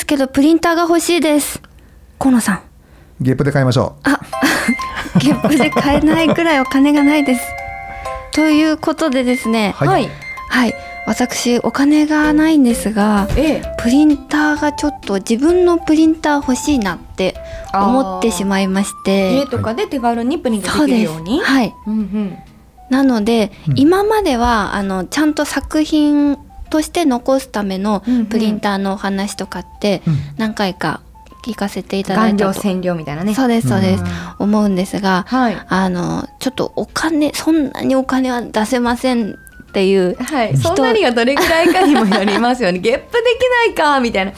ですけどプリンターが欲しいです。河野さん、ゲップで買いましょ ゲップで買えないくらいお金がないです。ということでですね、はい。はい、はい、私お金がないんですが、ええ。プリンターがちょっと自分のプリンター欲しいなって思ってしまいまして。家、とかで手軽にプリントそうです。できるように。はい。うんうん。なので、うん。今まではあのちゃんと作品として残すためのプリンターのお話とかって何回か聞かせていただ顔いたと。料染料みたいなね。そうですそうです、うん。思うんですがはい。あのちょっとお金そんなにお金は出せませんっていう。はい、そんなにがどれくらいかにもよりますよね。ゲップできないかみたいな。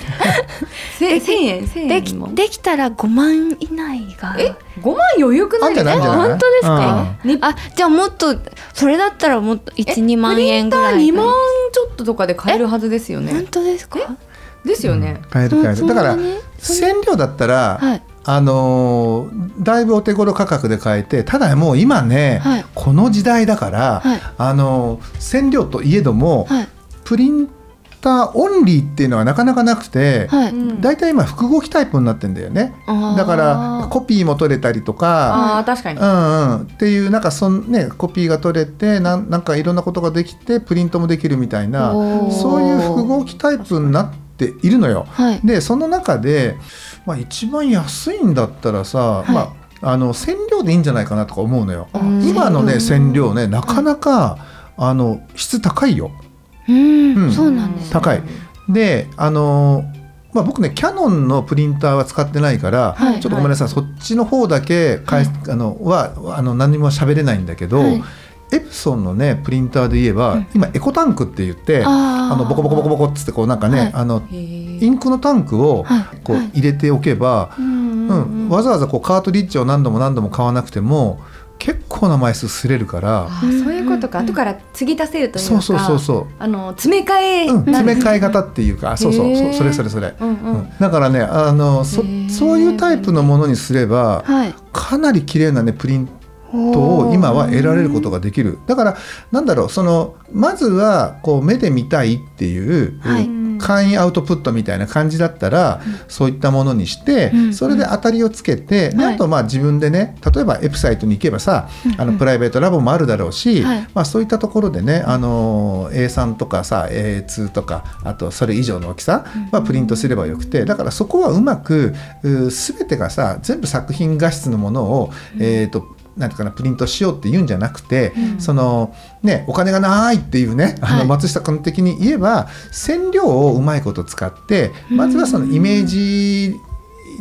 せ千円千でき円も。できたら5万以内が。え、五万余裕くないあんじゃない？んじゃない本当ですか？ねあじゃあもっとそれだったらもっと12万円ぐらい二万ちょっととかで買えるはずですよ本ね。当ですか？ですよね。買える買える。だからそんなに？染料だったら、はいあのーだいぶお手頃価格で買えてただもう今ね、はい。この時代だから、はい。あのー染料といえども、はい。プリンターオンリーっていうのはなかなかなくて、だい。たい今複合機タイプになってんだよね。だからコピーも取れたりとかああ、確かに。うんうん、っていうなんかそん、ね、コピーが取れてなんなんかいろんなことができてプリントもできるみたいなそういう複合機タイプになっているのよ。はい。でその中で、まあ、一番安いんだったらさ、い。まあ、あの染料でいいんじゃないかなとか思うのよ。うん今のね染料ねなかなか、あの質高いよ。うん、うん。そうなんです、ね、高い。であのまあ、僕ねキャノンのプリンターは使ってないから、はい。ちょっとごめんなさい、そっちの方だけ返す、あのはあの何も喋れないんだけど、はいエプソンのねプリンターで言えば、うん今エコタンクって言ってあのボコボコボコボコっつってこうなんかね、はいあのへイえ。ンクのタンクをはいこうはい入れておけば、うんうんわざわざこうカートリッジを何度も何度も買わなくても結構な枚数擦れるからそういうことか。うん後から継ぎ足せるというか。そうそうそうそうあの詰め替え。うん、詰め替え方。型っていうかそうそうそそれそれそれ、うんううんん。だからねあのそそういうタイプのものにすればはいかなり綺麗なねプリントを今は得られることができる。だからなんだろうそのまずはこう目で見たいっていう、はい。うん簡易アウトプットみたいな感じだったら、そういったものにして、うん。それで当たりをつけて、ではい。あとまあ自分でね例えばエプサイトに行けばさ、あのプライベートラボもあるだろうし、はい。まあ、そういったところでね、あの A3 とかさ A2 とかあとそれ以上の大きさはプリントすればよくてだからそこはうまくう全てがさ全部作品画質のものを、えー、となんていうかなプリントしようっていうんじゃなくて、そのねお金がないっていうねあはい。の松下君的に言えば染料をうまいこと使ってまずはそのイメージ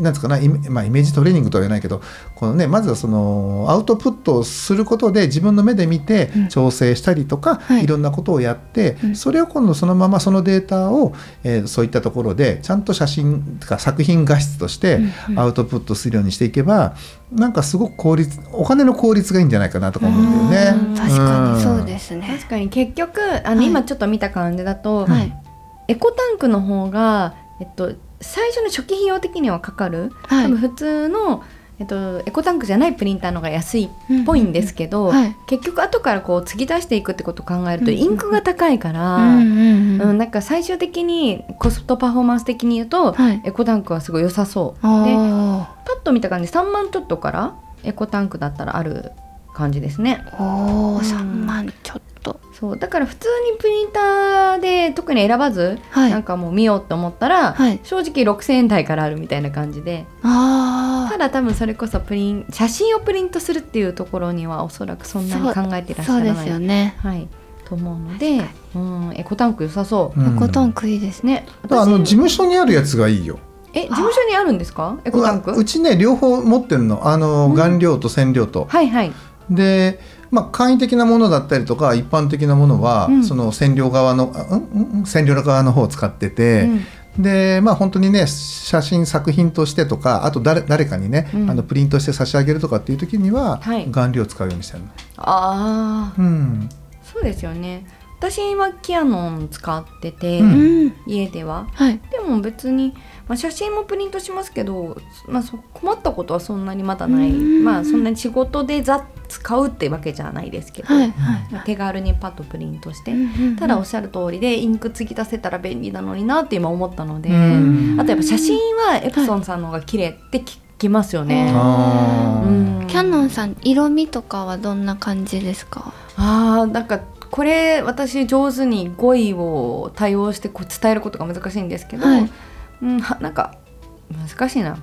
なんですかなイメ,、まあ、イメージトレーニングとは言えないけどこの、ね、まずはそのアウトプットをすることで自分の目で見てうん。調整したりとか、はい。い、ろんなことをやって、うん。それを今度そのままそのデータを、えーそういったところでちゃんと写真とか作品画質としてうん。うんアウトプットするようにしていけば、なんかすごく効率お金の効率がいいんじゃないかなとか思うんだよね。うん。確かにそうですすね。確かに結局あの、はい。今ちょっと見た感じだと、はい。エコタンクの方が、えっと、最初の初期費用的にはかかる、はい。多分普通の、えっと、エコタンクじゃないプリンターの方が安いっぽいんですけど、はい。結局後からこう継ぎ足していくってことを考えると、うんインクが高いから、うんうんうんうん。なんか最終的にコストパフォーマンス的に言うと、はい。エコタンクはすごい良さそう。であパッと見た感じ3万ちょっとからエコタンクだったらある感じですね。ーおーうん。3万ちょっと。そうだから普通にプリンターで特に選ばず、はい。なんかもう見ようと思ったら、はい。正直6,000円台からあるみたいな感じで。あただ多分それこそプリン写真をプリントするっていうところにはおそらくそんなに考えてらっしゃらないそうですよね。はい、と思うので、うん、エコタンク良さそう。うん。エコタンクいいですね。あの事私務所にあるやつがいいよ。え事務所にあるんですか？エコタンク？うちね両方持ってるの。あの、うん。顔料と染料と。はいはいで、まあ、簡易的なものだったりとか一般的なものは、うん。その染料側のあうんうんうん染料側の方を使ってて、うん。でまあ本当にね写真作品としてとかあと誰誰かにね、うん。あのプリントして差し上げるとかっていう時には、はい。顔料を使うようにしてるの。ああうん。そうですよね。私はキアノン使ってて、ううん。ん家では。はい。でも別に、まあ、写真もプリントしますけど、まあ、そ困ったことはそんなにまだない。うん。まあそんなに仕事でざ使うってわけじゃないですけど、はいはい。まあ手軽にパッとプリントして、うんただおっしゃる通りでインク継ぎ足せたら便利なのになって今思ったので、うん。あとやっぱ写真はエプソンさんの方が綺麗って聞きますよね。あー。うん。キャノンさん色味とかはどんな感じですか？あーなんかこれ私上手に語彙を対応してこう伝えることが難しいんですけど、はい。うん、はなんか難しいな。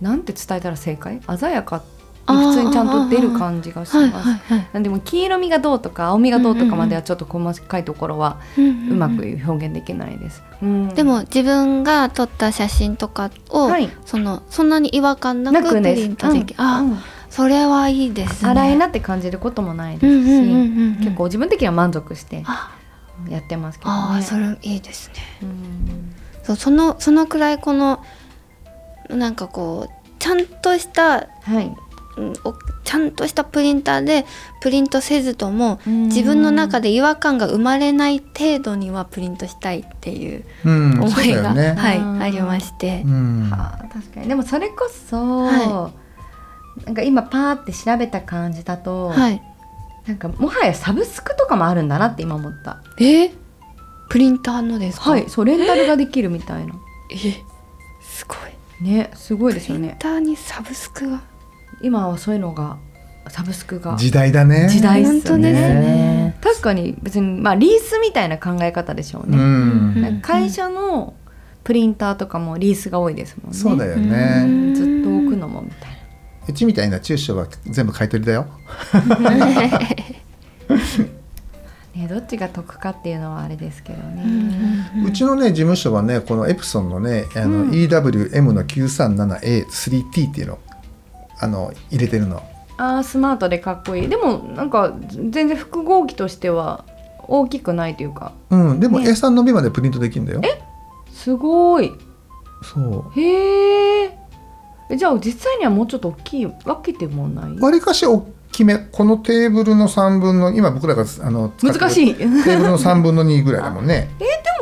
なんて伝えたら正解？鮮やかに普通にちゃんと出る感じがしはいます。なんでも黄色みがどうとか青みがどうとかまではちょっと細かいところはううまく表現できないです。うん。でも自分が撮った写真とかを、はい。そのそんなに違和感なくプリントでき、あ、うん。それはいいですね。洗いなって感じることもないですし、結構自分的には満足してあ。やってますけどね。あーそれいいですね。うん。そうそのそのくらいこのなんかこうちゃんとしたはい、ちゃんとしたプリンターでプリントせずともうん。自分の中で違和感が生まれない程度にはプリントしたいっていううん、思いが、よね。はいうん。ありまして。う、ん。はあ確かに。でもそれこそ、はなんか今パーって調べた感じだと、はい。なんかもはやサブスクとかもあるんだなって今思った。え？ープリンターのですか？はいそうレンタルができるみたいな。えすごい。ねすごいですよね。プリンターにサブスクが？今はそういうのがサブスクが時代だね。時代っすよ本当ですね。ね確かに別にまあリースみたいな考え方でしょううね、ん、うん。会社のプリンターとかもリースが多いですもんね。そうだようね。んずっと置くのもみたいな。うちみたいな中小は全部買い取りだよ。ねどっちが得かっていうのはあれですけどね、うちのね事務所はねこのエプソンのねあの、うん。EWM の 937A3T っていうのあの入れてるの。あースマートでかっこいい。でもなんか全然複合機としては大きくないというか。うん、でもね。A3 の B までプリントできるんだよ。すごい。そう。へー。えじゃあ実際にはもうちょっと大きいわけでもない？わりかし大きめ。このテーブルの3分の今僕らがあの使ってる難しい。で テーブルの3分の2ぐらいだもんね。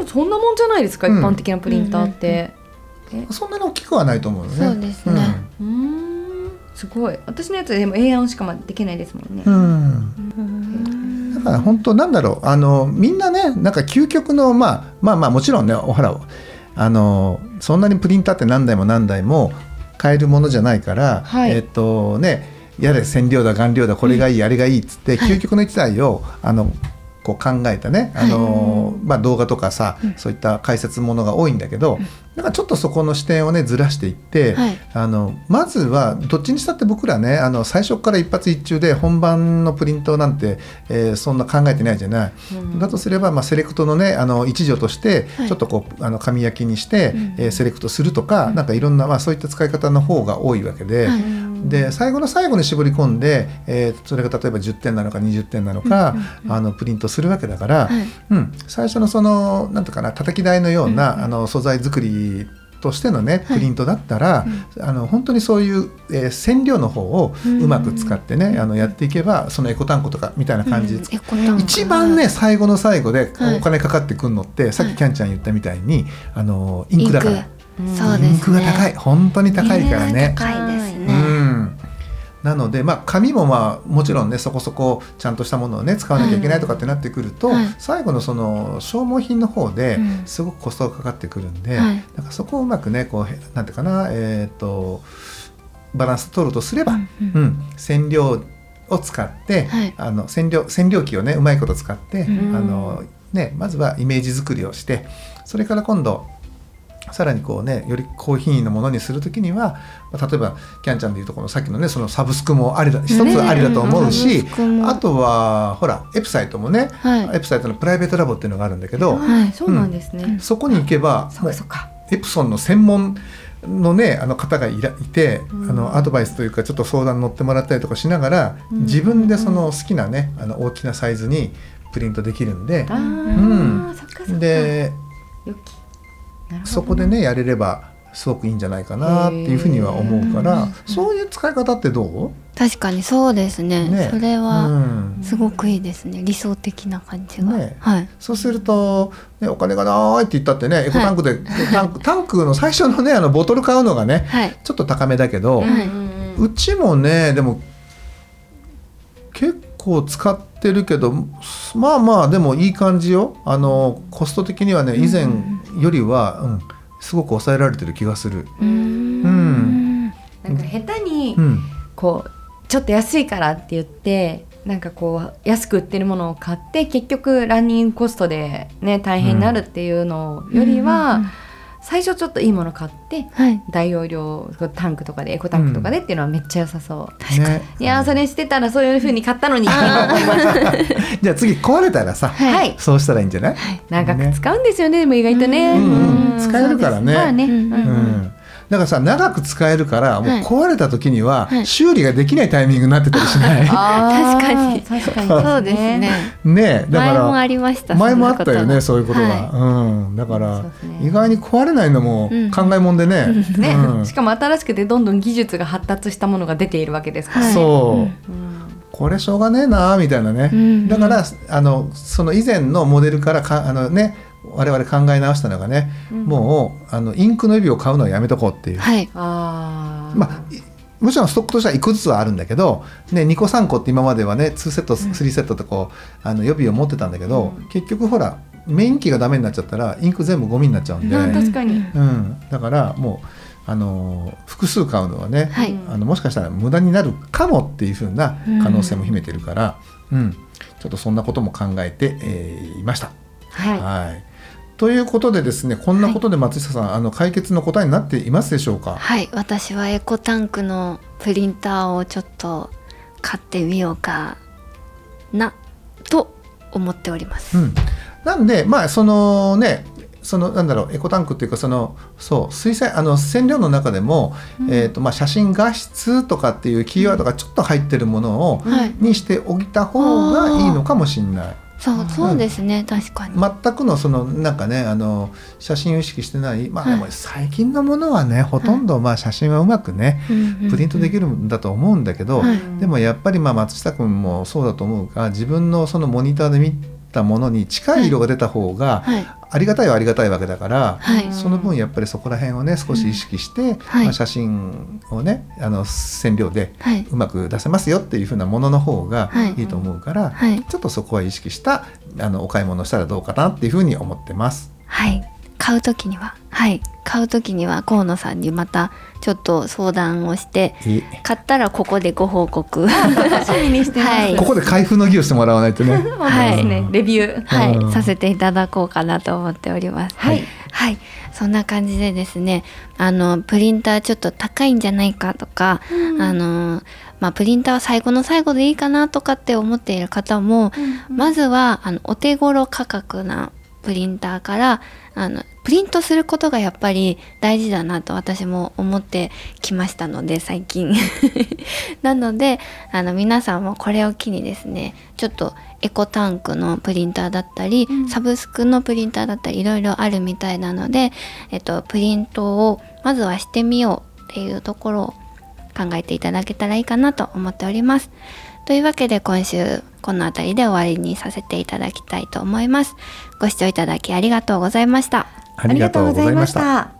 もそんなもんじゃないですか、うん。一般的なプリンターって。そんなに大きくはないと思うよね。そうですね。うーんすごい。私のやつでも A4 しかできないですもんね。うん、うん。だから本当なんだろう。あのみんなねなんか究極の、まあ、まあまあもちろんねおほらあのそんなにプリンターって何台も何台も買えるものじゃないから、はい。えっとねやれ染料だ顔料だこれがいい、あれがいいっつって、究極の一台をあのこう考えたねあの、まあ、動画とかさ、そういった解説ものが多いんだけど、なんかちょっとそこの視点をねずらしていって、はい。あのまずはどっちにしたって僕らねあの最初から一発一中で本番のプリントなんて、えーそんな考えてないじゃない。うん。だとすれば、まあ、セレクトのねあの一助としてはい。ちょっとこう、あの紙焼きにして、うん。えーセレクトするとか、なんかいろんな、まあ、そういった使い方の方が多いわけで。はいで最後の最後に絞り込んで、えーそれが例えば10点なのか20点なのか、あのプリントするわけだから、はい。うん、最初のそのなんていうかな叩き台のような、あの素材作りとしてのねプリントだったら、あの本当にそういう、えー染料の方をうまく使ってね、あのやっていけばそのエコタンコとかみたいな感じで、エコタンク一番ね最後の最後ではい。お金かかってくるのって、さっきキャンちゃん言ったみたいにあのインクだから。インク。が高い。本当に高いからね。高いですうねんなので、まあ、紙もまあもちろんねそこそこちゃんとしたものをね使わなきゃいけないとかってなってくると、はい。最後のその消耗品の方でうん。すごくコストがかかってくるんで、はい。なんかそこをうまくねこうへなんていうかな、えー、とバランス取るとすれば、うん。うん。染料を使って、はい。あの染料染料機をねうまいこと使って、うん。あのね、まずはイメージ作りをしてそれから今度さらにこうねより高品位のものにするときには、まあ例えばキャンちゃんでいうとこのさっきのねそのサブスクもありだ一つありだと思うし、あとはほらエプサイトもね、はい。エプサイトのプライベートラボっていうのがあるんだけど、はい。そうなんですね、そこに行けばそうかそうか。エプソンの専門のねあの方がいらいて、あのアドバイスというかちょっと相談乗ってもらったりとかしながら、自分でその好きなねあの大きなサイズにプリントできるんでうん。でよきね。そこでねやれればすごくいいんじゃないかなっていうふうには思うからそういう使い方ってど確かにそうですね。ね。それう、うはん、すごくいいですね。理想的な感じが、ね。はい。そうすると、ね、お金がないって言ったってねエコタンクで、タンク タンクの最初のねあのボトル買うのがねはい。ちょっと高めだけど、はい。ううんうちもねでも結構使ってるけどまあまあでもいい感じよ。あのコスト的にはね以前よりは、うん、すごく抑えられてる気がする。うーん。なんか下手にうん。こうちょっと安いからって言ってなんかこう安く売ってるものを買って結局ランニングコストでね大変になるっていうのよりは、うん最初ちょっといいもの買ってはい。大容量タンクとかでエコタンクとかでっていうのはめっちゃ良さそう、ね、いやーそれしてたらそういう風に買ったのにって今思いました じゃあ次壊れたらさ、はい。そうしたらいいんじゃない、長く使うんですよねでも意外とね、うんうん。うん。使えるからね。そうですまあね、うんうん。うんだからさ長く使えるからもうはい壊れた時にははい。修理ができないタイミングになってたりしない、あー 確かに。確かに。そうですね。ね。だから前もありました前もあったよねそういうことが、はうん。だからね。意外に壊れないのもうん。考えもんでね,、ね、うん。しかも新しくてどんどん技術が発達したものが出ているわけですから、はいそう、うんこれしょうがねえなみたいなね、うんだからあのその以前のモデルからかあのね我々考え直したのがね、もうあのインクの指を買うのはやめとこうっていう、はい。あー。まあいもちろんストックとしては1個ずつはあるんだけど、ね、2個3個って今まではね2セット3セットってこう、あの予備を持ってたんだけど、結局ほらメイン機がダメになっちゃったらインク全部ゴミになっちゃうんで、うん確かに、うん、だからもうあの複数買うのはね、はい。あのもしかしたら無駄になるかもっていうふうな可能性も秘めてるから、うん。ちょっとそんなことも考えて、えーいました。はい。はい。ということでですねこんなことで松下さん、あの解決の答えになっていますでしょうか、はい。私はエコタンクのプリンターをちょっと買ってみようかなと思っております、うん、なんでまあそのねそのなんだろうエコタンクっていうかそのそう水彩あの染料の中でも、えーとまあ、写真画質とかっていうキーワードがちょっと入ってるものを、はい。にしておいた方がいいのかもしれない。そうそうですね、確かに、全くのそのなんかねあの写真を意識してないまあはい。でも最近のものはねほとんどまあ写真はうまくねうんうんプリントできるんだと思うんだけど、はい。でもやっぱりまあ松下君もそうだと思うが自分のそのモニターで見たものに近い色が出た方がはい。ありがたいはありがたいわけだから、はい。その分やっぱりそこら辺をね少し意識して、はい。まあ、写真をねあの染料ではい。うまく出せますよっていう風なものの方がはい。いいと思うから、はい。ちょっとそこは意識したあのお買い物したらどうかなっていう風に思ってます。はい。買う時にははい。買う時には河野さんにまたちょっと相談をしてい買ったらここでご報告。楽しみにしてます、はいここで開封の儀をしてもらわないとね。そうですね、レビュー。はい、うん。させていただこうかなと思っております。はい、はい、そんな感じでですね、あのプリンターちょっと高いんじゃないかとか、あのまあプリンターは最後の最後でいいかなとかって思っている方も、まずはあのお手頃価格なプリンターからあのプリントすることがやっぱり大事だなと私も思ってきましたので最近 なのであの皆さんもこれを機にですねちょっとエコタンクのプリンターだったり、サブスクのプリンターだったりいろいろあるみたいなので、えっと、プリントをまずはしてみようっていうところを考えていただけたらいいかなと思っております。というわけで今週この辺りで終わりにさせていただきたいと思います。ご視聴いただきありがとうございました。ありがとうございました。